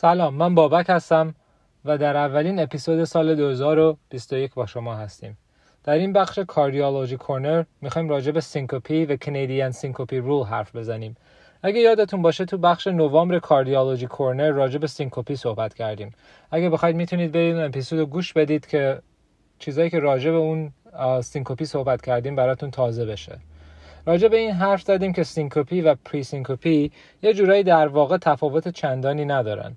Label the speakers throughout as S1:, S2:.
S1: سلام من بابک هستم و در اولین اپیزود سال 2021 با شما هستیم. در این بخش Cardiology Corner می‌خوایم راجع به syncope و Canadian Syncope Rule حرف بزنیم. اگه یادتون باشه تو بخش نوامبر Cardiology Corner راجع به syncope صحبت کردیم. اگه بخواید می‌تونید برید اون اپیزود گوش بدید که چیزایی که راجع به اون syncope صحبت کردیم براتون تازه بشه. راجع به این حرف زدیم که syncope و pre-syncope یه جورایی در واقع تفاوت چندانی ندارن.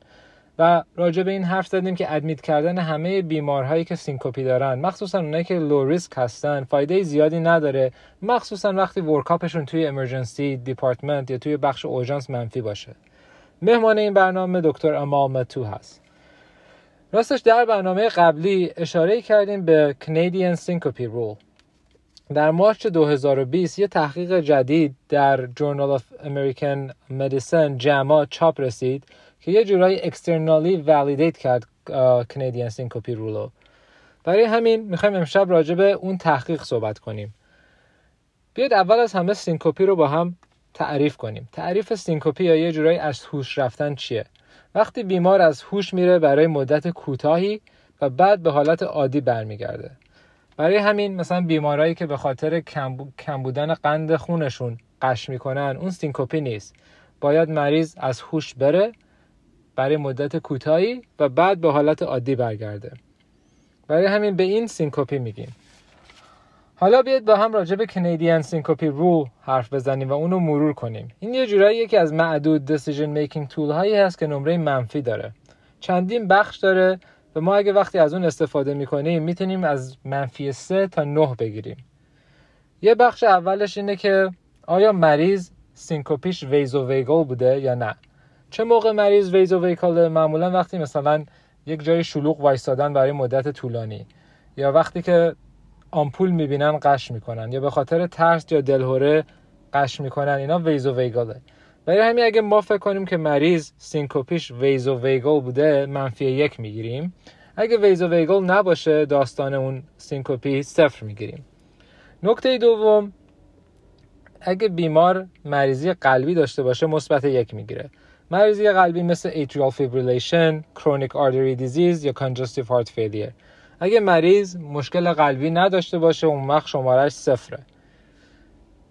S1: و راجع به این حرف زدیم که admit کردن همه بیمارهایی که syncope دارن مخصوصا اونایی که low risk هستن فایده زیادی نداره مخصوصا وقتی workup شون توی emergency department یا توی بخش اورژانس منفی باشه. مهمان این برنامه دکتر امال متو هست. راستش در برنامه قبلی اشاره کردیم به Canadian Syncope Rule. در مارچ 2020 یه تحقیق جدید در Journal of American Medicine JAMA چاپ رسید که یه جورایی externally validate کرد Canadian Syncope Rule و برای همین می‌خوایم امشب راجع به اون تحقیق صحبت کنیم. بیاید اول از همه syncope رو با هم تعریف کنیم. تعریف syncope یا یه جورایی از هوش رفتن چیه؟ وقتی بیمار از هوش میره برای مدت کوتاهی و بعد به حالت عادی برمیگرده. برای همین مثلا بیمارایی که به خاطر کم بودن قند خونشون غش می‌کنن اون syncope نیست. باید مریض از هوش بره برای مدت کوتاهی و بعد به حالت عادی برگرده. برای همین به این syncope میگیم. حالا بیاید با هم راجع به Canadian Syncope Rule حرف بزنیم و اونو مرور کنیم. این یه جورایی یکی از معدود decision making tool هایی هست که نمره منفی داره. چندین بخش داره و ما اگه وقتی از اون استفاده می‌کنیم می‌تونیم از منفی 3 تا 9 بگیریم. یه بخش اولش اینه که آیا مریض syncope ش vaso بوده یا نه؟ چه موقع مریض vaso معمولا وقتی مثلا یک جای شلوغ وایستادن برای مدت طولانی یا وقتی که آمپول می‌بینن غش می‌کنن یا به خاطر ترس یا دلهوره غش می‌کنن اینا vasovagal ه برای همین اگه ما فکر کنیم که مریض syncope ش vasovagal بوده منفی یک می‌گیریم. اگه vasovagal نباشه داستان اون syncope صفر می‌گیریم. نکته دوم اگه بیمار مریضی قلبی داشته باشه مثبت یک می‌گیره. مریضی قلبی مثل atrial fibrillation, chronic artery disease یا congestive heart failure. اگه مریض مشکل قلبی نداشته باشه اون وقت شمارش صفره.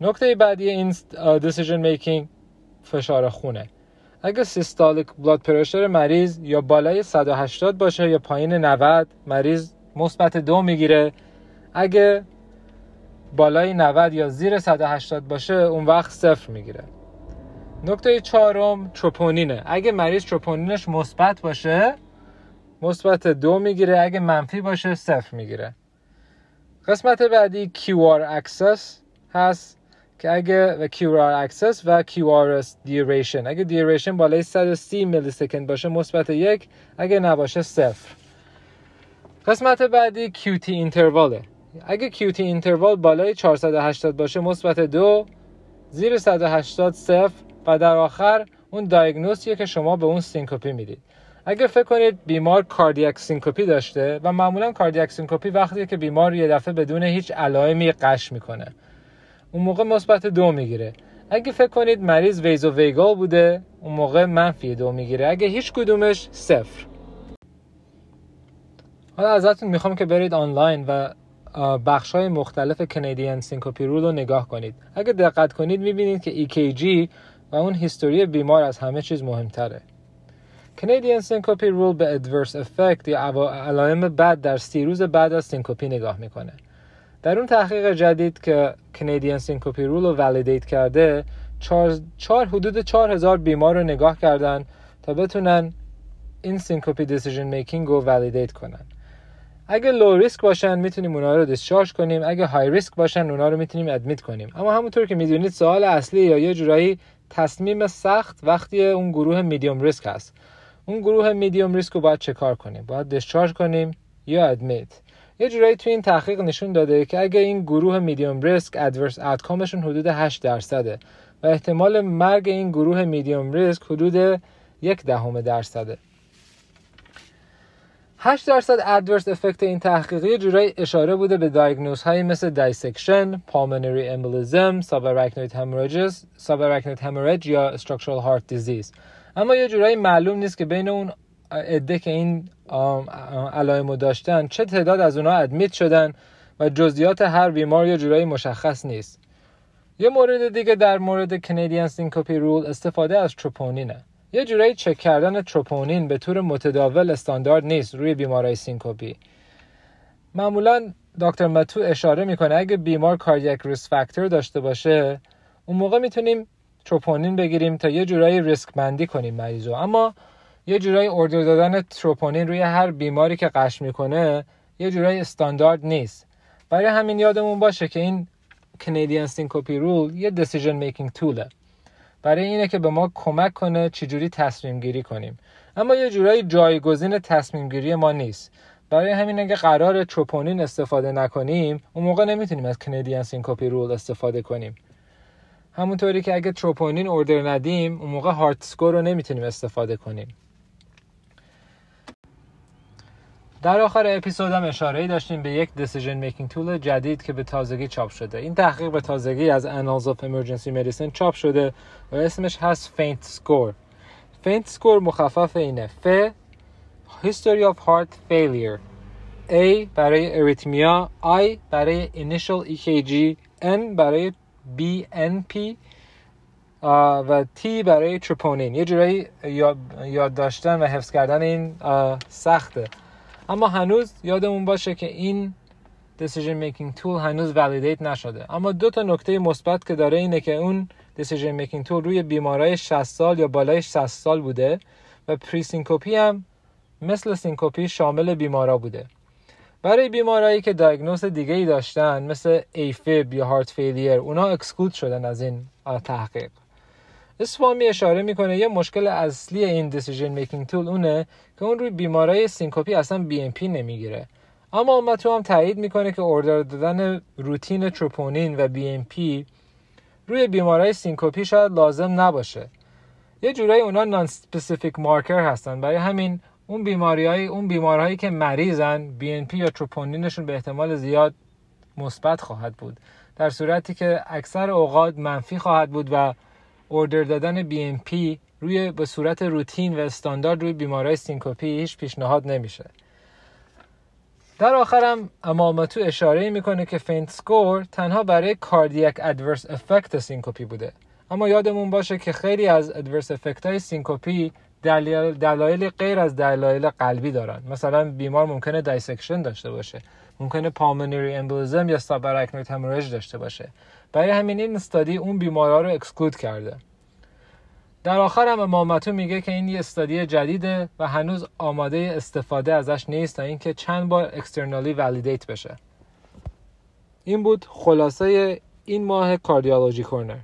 S1: نکته بعدی این decision making فشار خونه. اگه سیستالیک بلاد پرشر مریض یا بالای 180 باشه یا پایین 90 مریض مثبت دو می‌گیره. اگه بالای 90 یا زیر 180 باشه اون وقت صفر می‌گیره. نکته چهارم تروپونینه. اگه مریض تروپونینش مثبت باشه مثبت دو می‌گیره. اگه منفی باشه صفر می‌گیره. قسمت بعدی QR access هست. که اگه و QR access و QRS duration اگه duration بالای 130 میلی سکند باشه مثبت یک. اگه نباشه صفر. قسمت بعدی QT interval ه. اگه QT interval بالای 480 باشه مثبت دو. زیر 180 صفر. و در آخر اون diagnosis یه که شما به اون syncope می‌دید. اگه فکر کنید بیمار cardiac syncope داشته و معمولا cardiac syncope وقتی که بیمار یه دفعه بدون هیچ علائمی غش می‌کنه. اون موقع مثبت دو می‌گیره. اگه فکر کنید مریض vasovagal بوده اون موقع منفی دو می‌گیره. اگه هیچ کدومش صفر. حالا ازتون می‌خوام که برید آنلاین و بخش های مختلف Canadian Syncope Rule رو نگاه کنید. اگه دقت کنید می‌بینید که EKG و اون history بیمار از همه چیز مهمتره. Canadian Syncope Rule به adverse effect یا علائم بد در سی روز بعد از syncope نگاه می‌کنه. در اون تحقیق جدید که Canadian Syncope Rule رو validate کرده چار, چار حدود چهار هزار بیمار رو نگاه کردن تا بتونن این syncope decision making رو validate کنن. اگه low risk باشن می‌تونیم اونا رو discharge کنیم. اگه high risk باشن اونا رو می‌تونیم admit کنیم. اما همونطور که می‌دونید سوال اصلی یا یه جورایی تصمیم سخت وقتی اون گروه medium risk هست. اون گروه medium risk رو باید چه کنیم؟ باید discharge کنیم یا admit یه جورایی تو این تحقیق نشون داده که اگه این گروه medium risk adverse outcome شون حدود 8 درصده و احتمال مرگ این گروه medium risk حدود یک دهم درصده 8 درصد adverse effect این تحقیق یه جورایی اشاره بوده به diagnose هایی مثل dissection، pulmonary embolism، subarachnoid hemorrhages، subarachnoid hemorrhage یا structural heart disease. اما یه جورایی معلوم نیست که بین اون عده که این علائم داشتن چه تعداد از اونها admit شدن و جزئیات هر بیمار یه جورایی مشخص نیست. یه مورد دیگه در مورد Canadian Syncope Rule استفاده از تروپونینه. یه جورایی چک کردن تروپونین به طور متداول استاندارد نیست روی بیمارای syncope. معمولا دکتر متو اشاره می‌کنه اگه بیمار cardiac risk factor داشته باشه اون موقع می‌تونیم تروپونین بگیریم تا یه جورایی ریسک بندی کنیم مریضو. اما یه جورایی order دادن تروپونین روی هر بیماری که غش می‌کنه یه جورایی استاندارد نیست. برای همین یادمون باشه که این Canadian Syncope Rule یه decision making tool ه برای اینه که به ما کمک کنه چجوری تصمیم گیری کنیم. اما یه جورایی جایگزین تصمیم گیری ما نیست. برای همین اگه قرار تروپونین استفاده نکنیم اون موقع نمی‌تونیم از Canadian Syncope Rule استفاده کنیم. همونطوری که اگه troponin order ندیم اون موقع HEART score رو نمی‌تونیم استفاده کنیم. در آخر اپیزود هم اشاره داشتیم به یک decision making tool جدید که به تازگی چاپ شده. این تحقیق به تازگی از Annals of Emergency Medicine چاپ شده و اسمش هست Faint Score. Faint Score مخفف اینه. F History of Heart Failure. A برای اریتمیا. I برای Initial EKG N برای BNP و T برای تروپونین یه جورایی یاد داشتن و حفظ کردن این سخته. اما هنوز یادمون باشه که این decision making tool هنوز validated نشده. اما دو تا نکته مثبت که داره اینه که اون decision making tool روی بیمارای 60 سال یا بالای 60 سال بوده و pre-syncope هم مثل syncope شامل بیمارا بوده. برای بیمارایی که diagnose دیگه ای داشتن مثل AFib یا heart failure اونا exclude شدن از این تحقیق. اسفامی اشاره می‌کنه یه مشکل اصلی این decision making tool اونه که اون روی بیمارای syncope اصلا BNP نمی‌گیره. اما اومتو هم تایید می‌کنه که order دادن روتین تروپونین و BNP روی بیمارای syncope شاید لازم نباشه. یه جورایی اونا non-specific marker هستن. برای همین اون بیماری های اون بیمارهایی که مریضن BNP یا تروپونینشون به احتمال زیاد مثبت خواهد بود. در صورتی که اکثر اوقات منفی خواهد بود و order دادن BNP روی به صورت روتین و استاندارد روی بیمارای syncope هیچ پیشنهاد نمیشه. در آخرم امامتو اشاره می‌کنه که FAINT score تنها برای cardiac adverse effect syncope بوده. اما یادمون باشه که خیلی از adverse effect های syncope دلایل غیر از دلایل قلبی دارن. مثلا بیمار ممکنه dissection داشته باشه. ممکنه پالمونری امبولیزم یا سابراکنوید هموریج داشته باشه. برای همین این استادی اون بیمارا رو اکسکلود کرده. در آخر هم امامتو میگه که این یه استادی جدیده و هنوز آماده استفاده ازش نیست تا اینکه چند بار اکسترنالی ولیدیت بشه. این بود خلاصه این ماه کاردیولوژی کورنر.